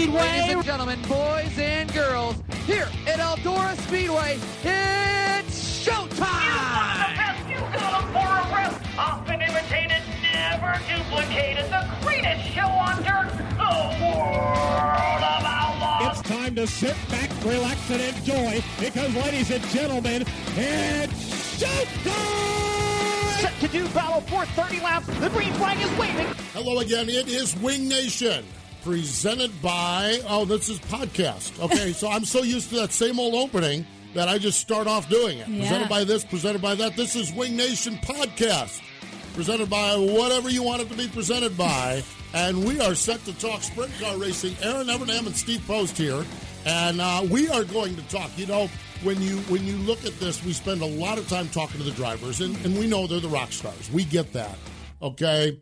Speedway. Ladies and gentlemen, boys and girls, here at Eldora Speedway, it's showtime! You got them for a rest. Often imitated, never duplicated. The greatest show on dirt. The world of outlaws. It's time to sit back, relax, and enjoy because, ladies and gentlemen, it's showtime! Set to do battle for 30 laps. The green flag is waving. Hello again. It is Wing Nation, presented by. Oh, this is podcast. Okay, so I'm so used to that same old opening that I just start off doing it. Yeah. Presented by this, presented by that. This is Wing Nation podcast, presented by whatever you want it to be presented by. And we are set to talk sprint car racing. Erin Evernham and Steve Post here, and uh, we are going to talk. You know, when you when you look at this, we spend a lot of time talking to the drivers, and, and we know they're the rock stars. We get that. Okay.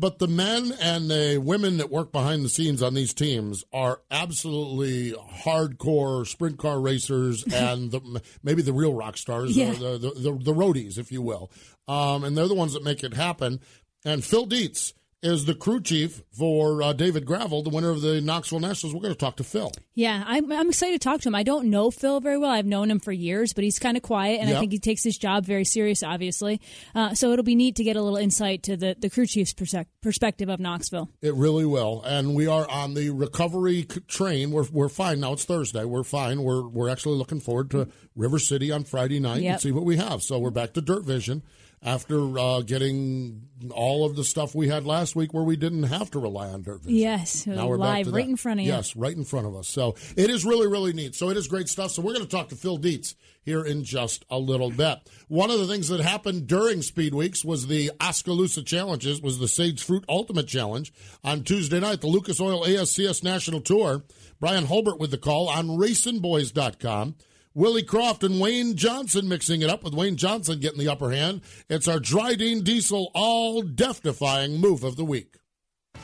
But the men and the women that work behind the scenes on these teams are absolutely hardcore sprint car racers and the, maybe the real rock stars, Yeah. or the, the, the, the roadies, if you will. Um, and they're the ones that make it happen. And Phil Dietz is the crew chief for uh, David Gravel, the winner of the Knoxville Nationals. We're going to talk to Phil. Yeah, I'm, I'm excited to talk to him. I don't know Phil very well. I've known him for years, but he's kind of quiet, and I think he takes his job very serious, obviously. Uh, so it'll be neat to get a little insight to the, the crew chief's persec- perspective of Knoxville. It really will, and we are on the recovery c- train. We're we're fine now. It's Thursday. We're fine. We're we're actually looking forward to River City on Friday night and see what we have. So we're back to Dirt Vision after uh, getting all of the stuff we had last week, where we didn't have to rely on Dirt Vision. Yes, Now we're live right that. in front of you. Yes, right in front of us. So it is really, really neat. So it is great stuff. So we're going to talk to Phil Dietz here in just a little bit. One of the things that happened during Speed Weeks was the Oskaloosa Challenges, was the Sage Fruit Ultimate Challenge on Tuesday night, the Lucas Oil ASCS National Tour. Bryan Hulbert with the call on RacingBoys.com. Willie Croft and Wayne Johnson mixing it up with Wayne Johnson getting the upper hand. It's our Dryden Diesel all death defying move of the week.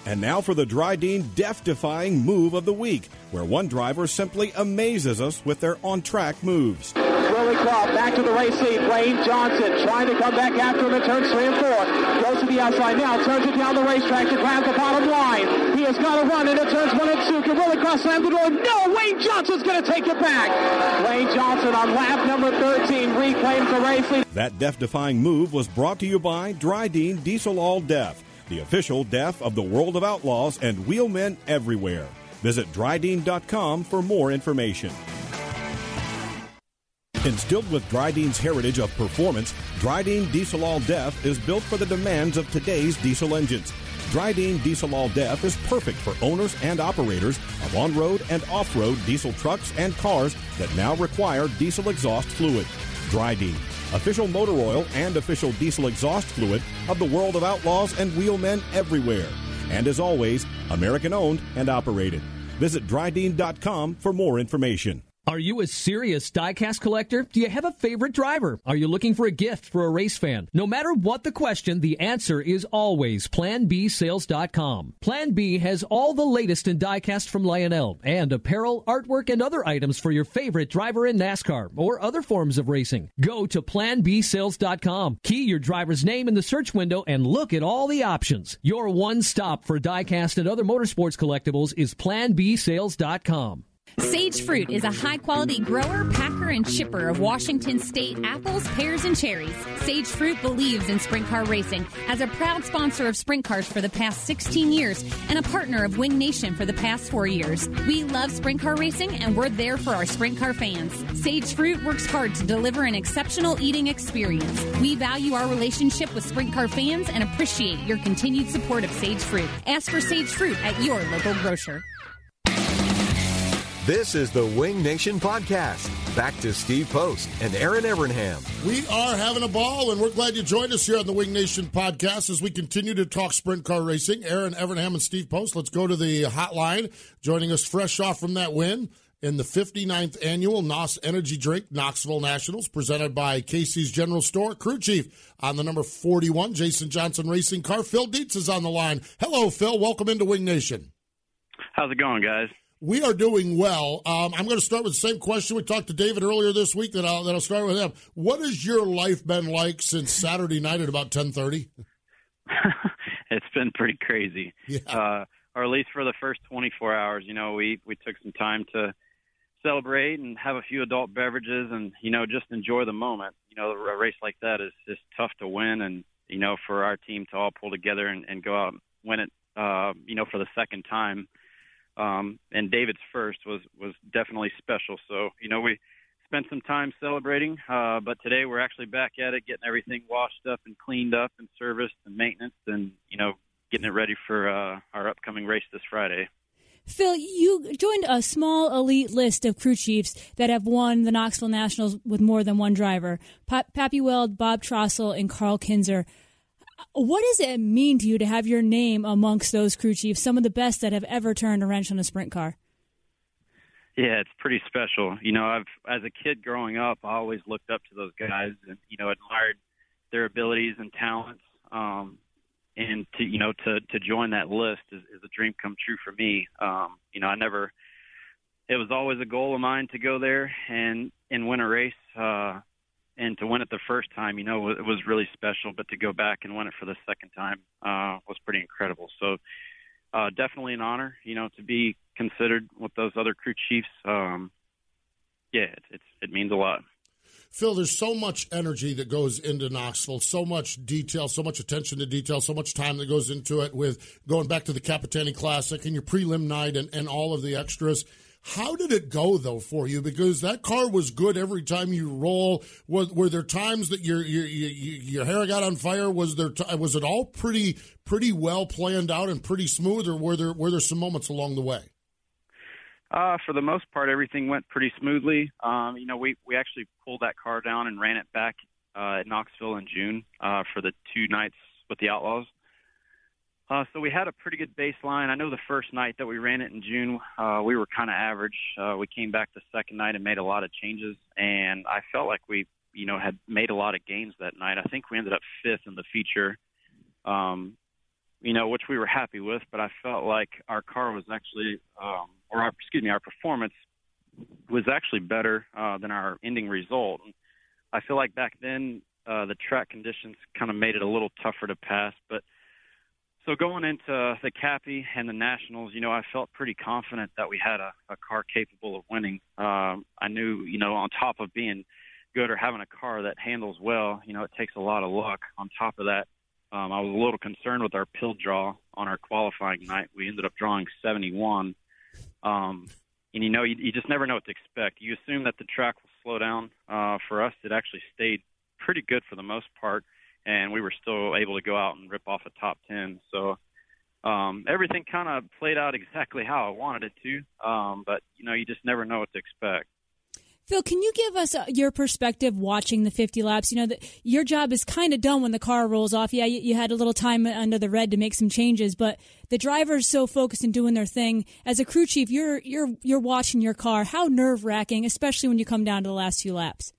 And now for the Dryden death defying move of the week, where one driver simply amazes us with their on track moves. Willie Croft back to the race lead. Wayne Johnson trying to come back after him in turns three and four. Goes to the outside now, turns it down the racetrack to grab the bottom line. Has got to run and it turns one and two. Can Willie Croft slam the door? No, Wayne Johnson's going to take it back. Wayne Johnson on lap number 13 reclaims the race lead. That death defying move was brought to you by Dryden Diesel All Deaf, the official deaf of the world of outlaws and wheelmen everywhere. Visit Dryden.com for more information. Instilled with Dryden's heritage of performance, Dryden Diesel All Def is built for the demands of today's diesel engines. Dryden Diesel All Def is perfect for owners and operators of on-road and off-road diesel trucks and cars that now require diesel exhaust fluid. Dryden, official motor oil and official diesel exhaust fluid of the world of outlaws and wheelmen everywhere. And as always, American owned and operated. Visit Dryden.com for more information. Are you a serious diecast collector? Do you have a favorite driver? Are you looking for a gift for a race fan? No matter what the question, the answer is always PlanBSales.com. Plan B has all the latest in diecast from Lionel and apparel, artwork, and other items for your favorite driver in NASCAR or other forms of racing. Go to PlanBSales.com. Key your driver's name in the search window and look at all the options. Your one stop for diecast and other motorsports collectibles is PlanBSales.com. Sage Fruit is a high quality grower, packer, and shipper of Washington State apples, pears, and cherries. Sage Fruit believes in sprint car racing as a proud sponsor of sprint cars for the past 16 years and a partner of Wing Nation for the past four years. We love sprint car racing and we're there for our sprint car fans. Sage Fruit works hard to deliver an exceptional eating experience. We value our relationship with sprint car fans and appreciate your continued support of Sage Fruit. Ask for Sage Fruit at your local grocer. This is the Wing Nation Podcast. Back to Steve Post and Erin Evernham. We are having a ball, and we're glad you joined us here on the Wing Nation Podcast as we continue to talk sprint car racing. Erin Evernham and Steve Post. Let's go to the hotline. Joining us fresh off from that win in the 59th annual NOS Energy Drink Knoxville Nationals, presented by Casey's General Store. Crew Chief on the number 41, Jason Johnson Racing Car. Phil Dietz is on the line. Hello, Phil. Welcome into Wing Nation. How's it going, guys? We are doing well. Um, I'm going to start with the same question we talked to David earlier this week. That I'll that I'll start with him. What has your life been like since Saturday night at about 10:30? it's been pretty crazy. Yeah. Uh, or at least for the first 24 hours. You know, we we took some time to celebrate and have a few adult beverages, and you know, just enjoy the moment. You know, a race like that is is tough to win, and you know, for our team to all pull together and, and go out and win it. Uh, you know, for the second time um, and David's first was was definitely special. So you know we spent some time celebrating, uh, but today we're actually back at it, getting everything washed up and cleaned up and serviced and maintenance, and you know getting it ready for uh, our upcoming race this Friday. Phil, you joined a small elite list of crew chiefs that have won the Knoxville Nationals with more than one driver. Pa- Pappy Weld, Bob Trostle, and Karl Kinser. What does it mean to you to have your name amongst those crew chiefs, some of the best that have ever turned a wrench on a sprint car? Yeah, it's pretty special. You know, I've as a kid growing up, I always looked up to those guys and you know admired their abilities and talents. Um, and to you know to to join that list is, is a dream come true for me. Um, you know, I never. It was always a goal of mine to go there and and win a race. Uh, and to win it the first time, you know, it was really special. But to go back and win it for the second time uh, was pretty incredible. So uh, definitely an honor, you know, to be considered with those other crew chiefs. Um, yeah, it, it means a lot. Phil, there's so much energy that goes into Knoxville, so much detail, so much attention to detail, so much time that goes into it with going back to the Capitani Classic and your prelim night and, and all of the extras. How did it go though for you? Because that car was good every time you roll. Was, were there times that your, your your hair got on fire? Was there t- was it all pretty pretty well planned out and pretty smooth, or were there were there some moments along the way? Uh, for the most part, everything went pretty smoothly. Um, you know, we we actually pulled that car down and ran it back uh, at Knoxville in June uh, for the two nights with the Outlaws. Uh, so we had a pretty good baseline. I know the first night that we ran it in June, uh, we were kind of average. Uh, we came back the second night and made a lot of changes, and I felt like we, you know, had made a lot of gains that night. I think we ended up fifth in the feature, um, you know, which we were happy with. But I felt like our car was actually, um, or our, excuse me, our performance was actually better uh, than our ending result. I feel like back then uh, the track conditions kind of made it a little tougher to pass, but so going into the Cappy and the Nationals, you know, I felt pretty confident that we had a, a car capable of winning. Um, I knew, you know, on top of being good or having a car that handles well, you know, it takes a lot of luck. On top of that, um, I was a little concerned with our pill draw on our qualifying night. We ended up drawing 71. Um, and you know, you, you just never know what to expect. You assume that the track will slow down. Uh, for us, it actually stayed pretty good for the most part and we were still able to go out and rip off a top 10. So um, everything kind of played out exactly how I wanted it to. Um, but, you know, you just never know what to expect. Phil, can you give us uh, your perspective watching the 50 laps? You know, the, your job is kind of done when the car rolls off. Yeah, you, you, had a little time under the red to make some changes, but the driver's so focused in doing their thing. As a crew chief, you're you're you're watching your car. How nerve wracking, especially when you come down to the last few laps.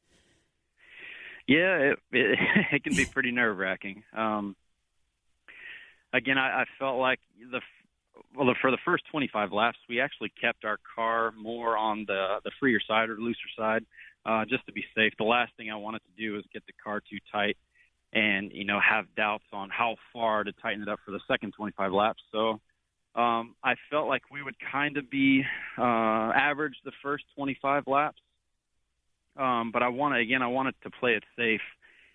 Yeah, it it, it can be pretty nerve wracking. Um, again, I, I felt like the well, for the first 25 laps, we actually kept our car more on the the freer side or looser side, uh, just to be safe. The last thing I wanted to do was get the car too tight, and you know have doubts on how far to tighten it up for the second 25 laps. So um, I felt like we would kind of be uh, average the first 25 laps, um, but I wanted again I wanted to play it safe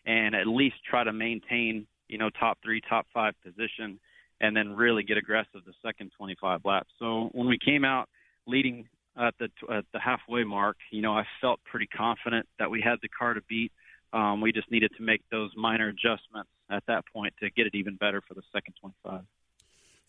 and at least try to maintain you know top three, top five position and then really get aggressive the second 25 laps. So when we came out leading at the at the halfway mark, you know, I felt pretty confident that we had the car to beat. Um, we just needed to make those minor adjustments at that point to get it even better for the second 25.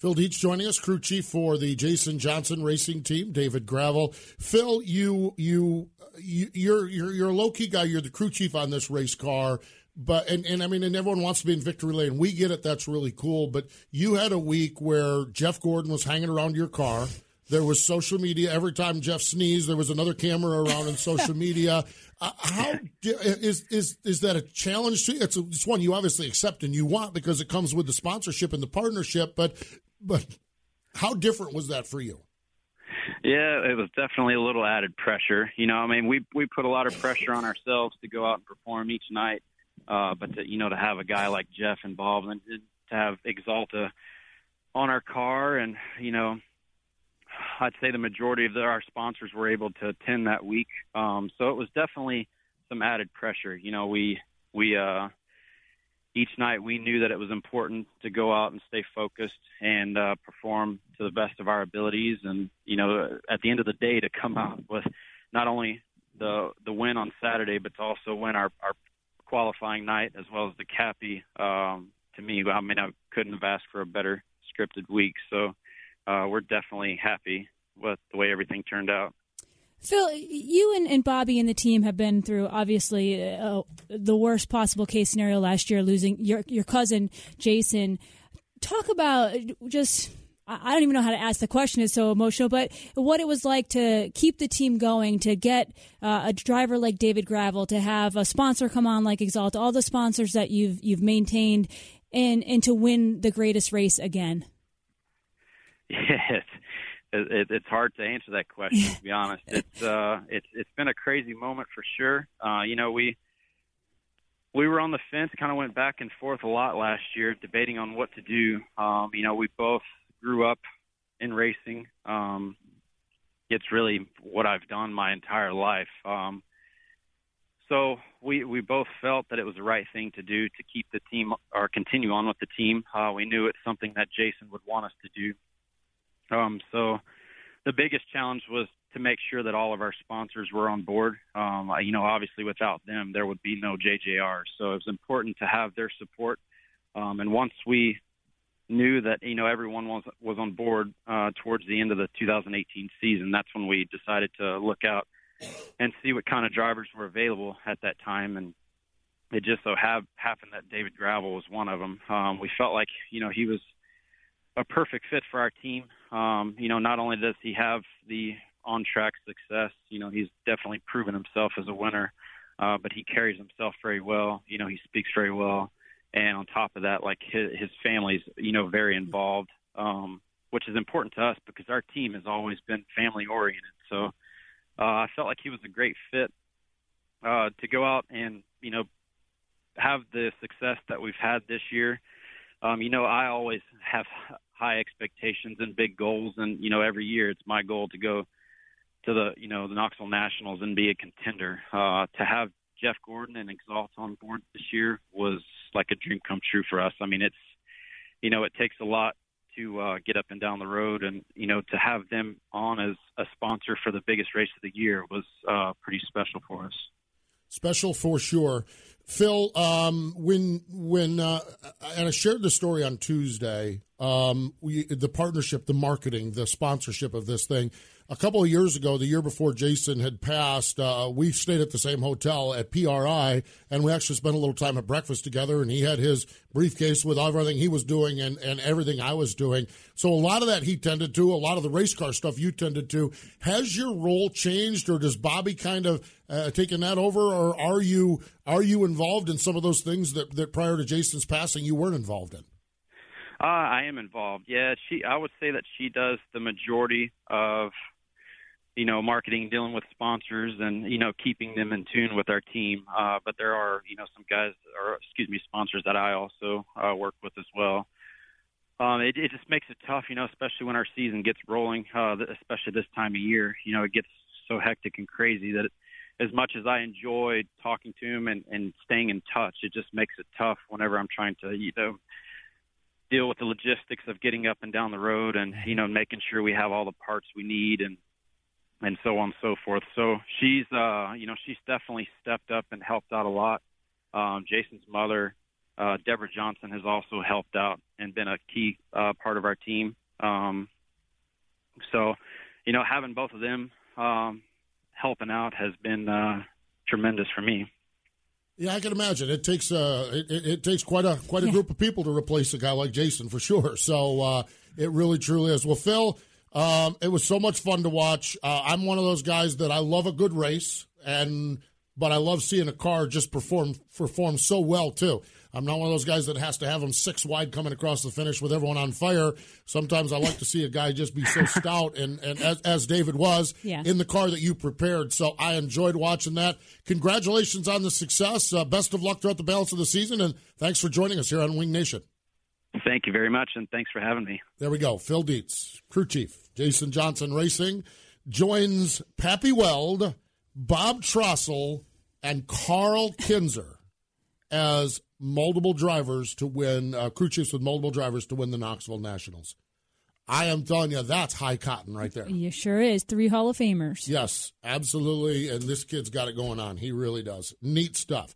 Phil Dietz joining us, crew chief for the Jason Johnson Racing Team, David Gravel. Phil, you you, you you're you're you're a low key guy. You're the crew chief on this race car but and, and I mean, and everyone wants to be in victory lane. We get it. That's really cool. But you had a week where Jeff Gordon was hanging around your car. There was social media. Every time Jeff sneezed, there was another camera around in social media. Uh, how is is is that a challenge to you? It's, a, it's one you obviously accept and you want because it comes with the sponsorship and the partnership. But but how different was that for you? Yeah, it was definitely a little added pressure. You know, I mean, we we put a lot of pressure on ourselves to go out and perform each night. Uh, but to, you know, to have a guy like Jeff involved and to have Axalta on our car, and you know, I'd say the majority of the, our sponsors were able to attend that week. Um, so it was definitely some added pressure. You know, we we uh, each night we knew that it was important to go out and stay focused and uh, perform to the best of our abilities. And you know, at the end of the day, to come out with not only the the win on Saturday, but to also win our our qualifying night as well as the Cappy. Um, to me, I mean, I couldn't have asked for a better scripted week. So uh, we're definitely happy with the way everything turned out. Phil, you and, and Bobbie and the team have been through obviously uh, the worst possible case scenario last year, losing your your cousin Jason. Talk about just I don't even know how to ask the question. It's so emotional, but what it was like to keep the team going, to get uh, a driver like David Gravel, to have a sponsor come on like Exalt, all the sponsors that you've you've maintained, and and to win the greatest race again. Yeah, it's, it, it's hard to answer that question. To be honest, it's uh, it's it's been a crazy moment for sure. Uh, you know, we we were on the fence, kind of went back and forth a lot last year, debating on what to do. Um, you know, we both grew up in racing. Um, it's really what I've done my entire life. Um, so we we both felt that it was the right thing to do to keep the team or continue on with the team. Uh, we knew it's something that Jason would want us to do. Um, so the biggest challenge was to make sure that all of our sponsors were on board. Um, you know, obviously without them, there would be no JJR. So it was important to have their support. Um, and once we knew that you know everyone was was on board uh, towards the end of the 2018 season. That's when we decided to look out and see what kind of drivers were available at that time, and it just so have, happened that David Gravel was one of them. Um, we felt like you know he was a perfect fit for our team. Um, you know, not only does he have the on-track success, you know, he's definitely proven himself as a winner, uh, but he carries himself very well. You know, he speaks very well and on top of that, like his, his family's you know very involved, um, which is important to us because our team has always been family oriented. So uh, I felt like he was a great fit uh, to go out and you know have the success that we've had this year. Um, you know, I always have high expectations and big goals, and you know, every year it's my goal to go to the you know the Knoxville Nationals and be a contender. Uh, to have Jeff Gordon and Exalt on board this year was like a dream come true for us. I mean, it's you know, it takes a lot to uh, get up and down the road, and you know, to have them on as a sponsor for the biggest race of the year was uh, pretty special for us. Special for sure. Phil, um, when when uh, and I shared the story on Tuesday, um, we, the partnership, the marketing, the sponsorship of this thing. A couple of years ago, the year before Jason had passed, uh, we stayed at the same hotel at PRI, and we actually spent a little time at breakfast together. And he had his briefcase with everything he was doing and, and everything I was doing. So a lot of that he tended to, a lot of the race car stuff you tended to. Has your role changed, or does Bobbie kind of uh, taken that over, or are you are you involved in some of those things that, that prior to Jason's passing you weren't involved in? Uh, I am involved. Yeah, she. I would say that she does the majority of, you know, marketing, dealing with sponsors, and you know, keeping them in tune with our team. Uh, but there are, you know, some guys, or excuse me, sponsors that I also uh, work with as well. Um, it, it just makes it tough, you know, especially when our season gets rolling, uh, especially this time of year. You know, it gets so hectic and crazy that it, as much as I enjoy talking to him and, and staying in touch, it just makes it tough whenever I'm trying to, you know, deal with the logistics of getting up and down the road and you know making sure we have all the parts we need and and so on and so forth. So she's uh you know she's definitely stepped up and helped out a lot. Um, Jason's mother, uh, Deborah Johnson, has also helped out and been a key uh, part of our team. Um, so you know having both of them um, helping out has been uh, tremendous for me. Yeah, I can imagine. It takes uh, it, it, it takes quite a quite a group of people to replace a guy like Jason for sure. So uh, it really truly is. Well, Phil, um, it was so much fun to watch. Uh, I'm one of those guys that I love a good race, and but I love seeing a car just perform perform so well too. I'm not one of those guys that has to have them six wide coming across the finish with everyone on fire. Sometimes I like to see a guy just be so stout, and, and as, as David was Yeah. in the car that you prepared. So I enjoyed watching that. Congratulations on the success. Uh, best of luck throughout the balance of the season, and thanks for joining us here on Wing Nation. Thank you very much, and thanks for having me. There we go. Phil Dietz, crew chief, Jason Johnson Racing, joins Pappy Weld, Bob Trostle, and Karl Kinser as multiple drivers to win, uh, crew chiefs with multiple drivers to win the Knoxville Nationals. I am telling you, that's high cotton right there. You sure is. Three Hall of Famers. Yes, absolutely. And this kid's got it going on. He really does. Neat stuff.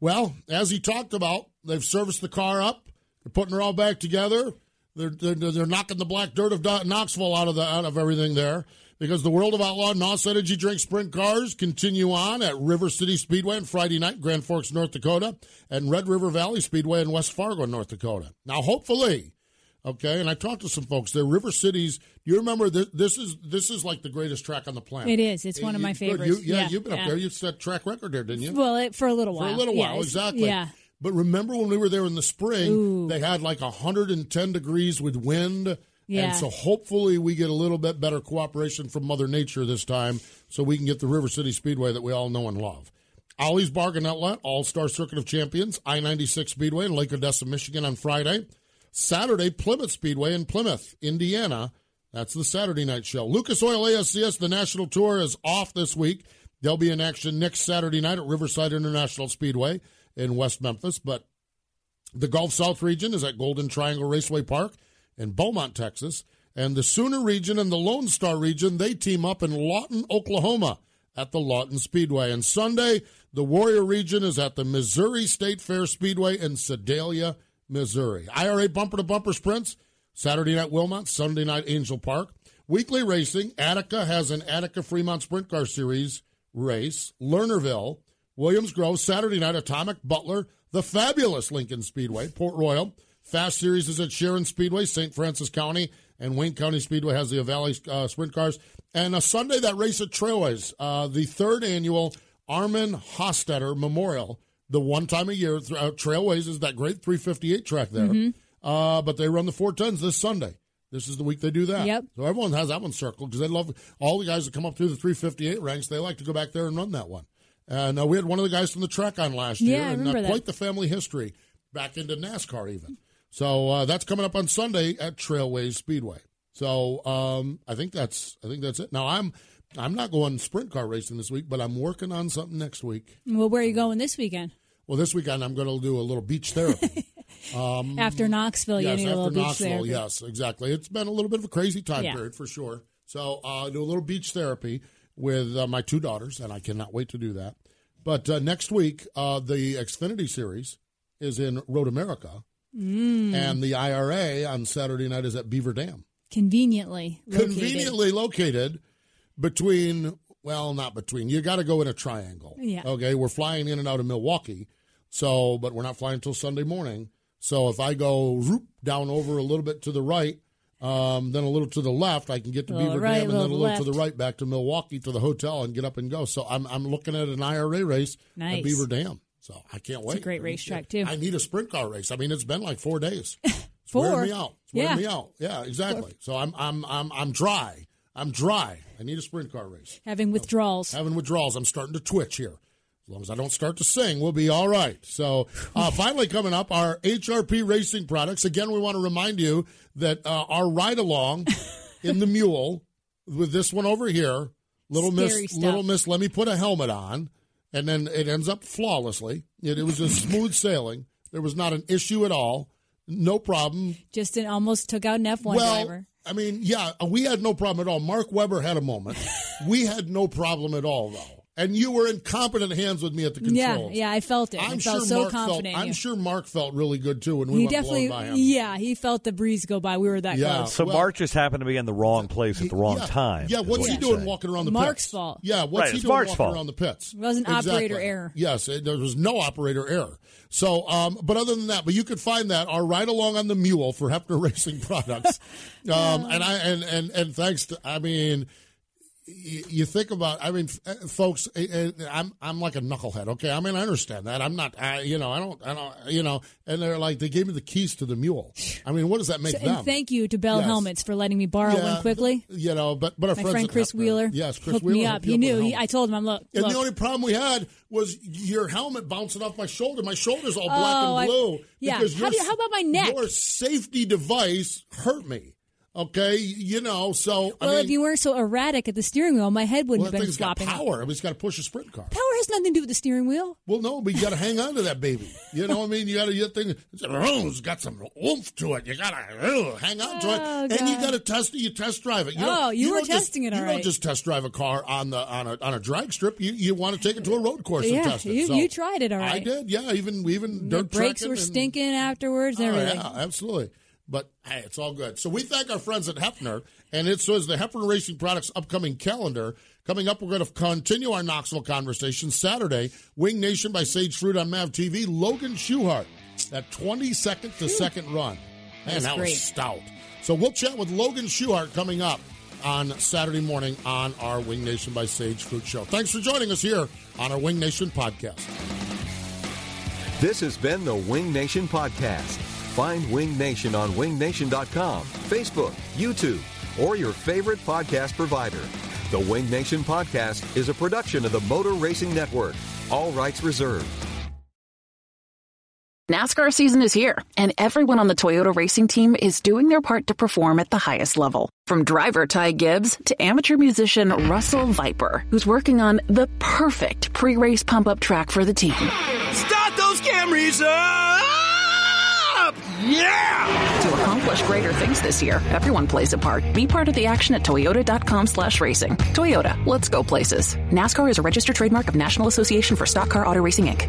Well, as he talked about, they've serviced the car up. They're putting her all back together. They're, they're, they're knocking the black dirt of Knoxville out of the out of everything there because the World of Outlaw NOS Energy Drink Sprint Cars continue on at River City Speedway on Friday night, Grand Forks, North Dakota, and Red River Valley Speedway in West Fargo, North Dakota. Now, hopefully, okay, and I talked to some folks. They're River Cities. You remember this? This is this is like the greatest track on the planet. It is. It's one of my You- favorites. You- yeah, Yeah, you've been yeah. up there. You set track record there, didn't you? Well, it, for a little while. for a little while, exactly. Yeah. But remember when we were there in the spring, they had like 110 degrees with wind. Yeah. And so hopefully we get a little bit better cooperation from Mother Nature this time so we can get the River City Speedway that we all know and love. Ollie's Bargain Outlet, All Star Circuit of Champions, I 96 Speedway in Lake Odessa, Michigan on Friday. Saturday, Plymouth Speedway in Plymouth, Indiana. That's the Saturday night show. Lucas Oil ASCS, the national tour is off this week. They'll be in action next Saturday night at Riverside International Speedway in West Memphis. But the Gulf South region is at Golden Triangle Raceway Park in Beaumont, Texas. And the Sooner region and the Lone Star region, they team up in Lawton, Oklahoma at the Lawton Speedway. And Sunday, the Warrior region is at the Missouri State Fair Speedway in Sedalia, Missouri. IRA bumper to bumper sprints, Saturday night Wilmot, Sunday night Angel Park. Weekly racing, Attica has an Attica Fremont Sprint Car Series race. Lernerville, Williams Grove, Saturday night Atomic Butler, the fabulous Lincoln Speedway, Port Royal. Fast Series is at Sharon Speedway, St. Francis County, and Wayne County Speedway has the Valley uh, Sprint Cars. And a Sunday, that race at Trailways, uh, the third annual Armin Hostetter Memorial. The one time a year, uh, Trailways is that great 358 track there. Mhm. Uh, but they run the 410s this Sunday. This is the week they do that. Yep. So everyone has that one circled because they love all the guys that come up through the 358 ranks. They like to go back there and run that one. And uh, we had one of the guys from the track on last Yeah, year, I and uh, quite the family history back into NASCAR even. So uh, that's coming up on Sunday at Trailways Speedway. So um, I think that's I think that's it. Now I'm I'm not going sprint car racing this week, but I'm working on something next week. Well, where are you going this weekend? Well, this weekend I'm going to do a little beach therapy. um, After Knoxville, you yes, need a after little beach Knoxville, therapy. yes, exactly. It's been a little bit of a crazy time Yeah. period for sure. So uh, do a little beach therapy with uh, my two daughters, and I cannot wait to do that. But uh, next week, uh, the Xfinity Series is in Road America, Mm. and the IRA on Saturday night is at Beaver Dam. Conveniently located. Conveniently located. between well, not between. You got to go in a triangle. Yeah. Okay, we're flying in and out of Milwaukee, so but we're not flying until Sunday morning. So if I go whoop, down over a little bit to the right, um, then a little to the left, I can get to Beaver right, Dam, and then a little little to the right back to Milwaukee to the hotel and get up and go. So I'm I'm looking at an IRA race Nice. at Beaver Dam. So I can't wait. It's a great racetrack too. I need a sprint car race. I mean, it's been like four days. It's Four? wearing me out. It's wearing Yeah. me out. Yeah, exactly. So I'm I'm I'm I'm dry. I'm dry. I need a sprint car race. Having withdrawals. Having withdrawals. I'm starting to twitch here. As long as I don't start to sing, we'll be all right. So, uh, finally, coming up, our HRP racing products. Again, we want to remind you that uh, our ride along in the Mule with this one over here, little Scary Miss, stuff. little Miss, let me put a helmet on, and then it ends up flawlessly. It, it was just smooth sailing. There was not an issue at all. No problem. Just an, almost took out an F1 well, driver. I mean, yeah, we had no problem at all. Mark Webber had a moment. we had no problem at all, though. And you were in competent hands with me at the Yeah, controls. yeah, I felt it. I I'm felt sure so Mark confident. Felt, I'm sure Mark felt really good too when we he went definitely, blowing by him. yeah, he felt the breeze go by. We were that Yeah. close. So Mark just happened to be in the wrong place at the wrong yeah, time. Yeah, what's what he doing saying. walking around the Mark's pits? fault. Yeah, what's Right, he doing Mark's walking fault. around the pits? It wasn't operator error. Yes, it, there was no operator error. So, um, but other than that, but you could find that our ride along on the mule for Hepfner Racing products. um, and I and and and thanks to I mean. You think about, I mean, uh, folks. I'm I'm like a knucklehead. Okay, I mean, I understand that. I'm not, I, you know, I don't, I don't, you know. And they're like, they gave me the keys to the mule. I mean, what does that make So- them? thank you to Bell Yes. Helmets for letting me borrow Yeah, one quickly. You know, but but our My friends friend Chris Wheeler yes, Chris hooked Wheeler me up. He knew. He. I told him, I'm look. And look. the only problem we had was your helmet bouncing off my shoulder. My shoulder's all black Oh, I- and blue. yeah. Because How you- how about my neck? Your safety device hurt me. Okay, you know. So I well, mean, if you weren't so erratic at the steering wheel, my head wouldn't that have been thing's got power. I mean, it's got to push a sprint car. Power has nothing to do with the steering wheel. Well, no, but you got to hang on to that baby. You know what I mean? You got to get thing. It's, it's got some oomph to it. You got to hang on to Oh, it, and you got to test it. You test drive it. You Oh, don't- you were don't just- testing it, You all don't just test drive a car on the on a on a drag strip. You you want to take it to a road course Yeah, and test it. you- So you tried it, all I did. Yeah, even even The dirt brakes were and- stinking afterwards. and Oh, everything. yeah, absolutely. But hey, it's all good. So we thank our friends at Hepfner, and it says the Hepfner Racing Products upcoming calendar. Coming up, we're going to continue our Knoxville conversation Saturday. Wing Nation by Sage Fruit on Mav TV. Logan Schuchart, that 22nd to second run. Man, That's that great. was stout. So we'll chat with Logan Schuchart coming up on Saturday morning on our Wing Nation by Sage Fruit show. Thanks for joining us here on our Wing Nation podcast. This has been the Wing Nation Podcast. Find Wing Nation on wingnation.com, Facebook, YouTube, or your favorite podcast provider. The Wing Nation Podcast is a production of the Motor Racing Network. All rights reserved. NASCAR season is here, and everyone on the Toyota racing team is doing their part to perform at the highest level. From driver Ty Gibbs to amateur musician Russell Viper, who's working on the perfect pre race pump up track for the team. Start those Camrys up! Yeah! To accomplish greater things this year, everyone plays a part. Be part of the action at toyota.com slash racing. Toyota, let's go places. NASCAR is a registered trademark of National Association for Stock Car Auto Racing, Inc.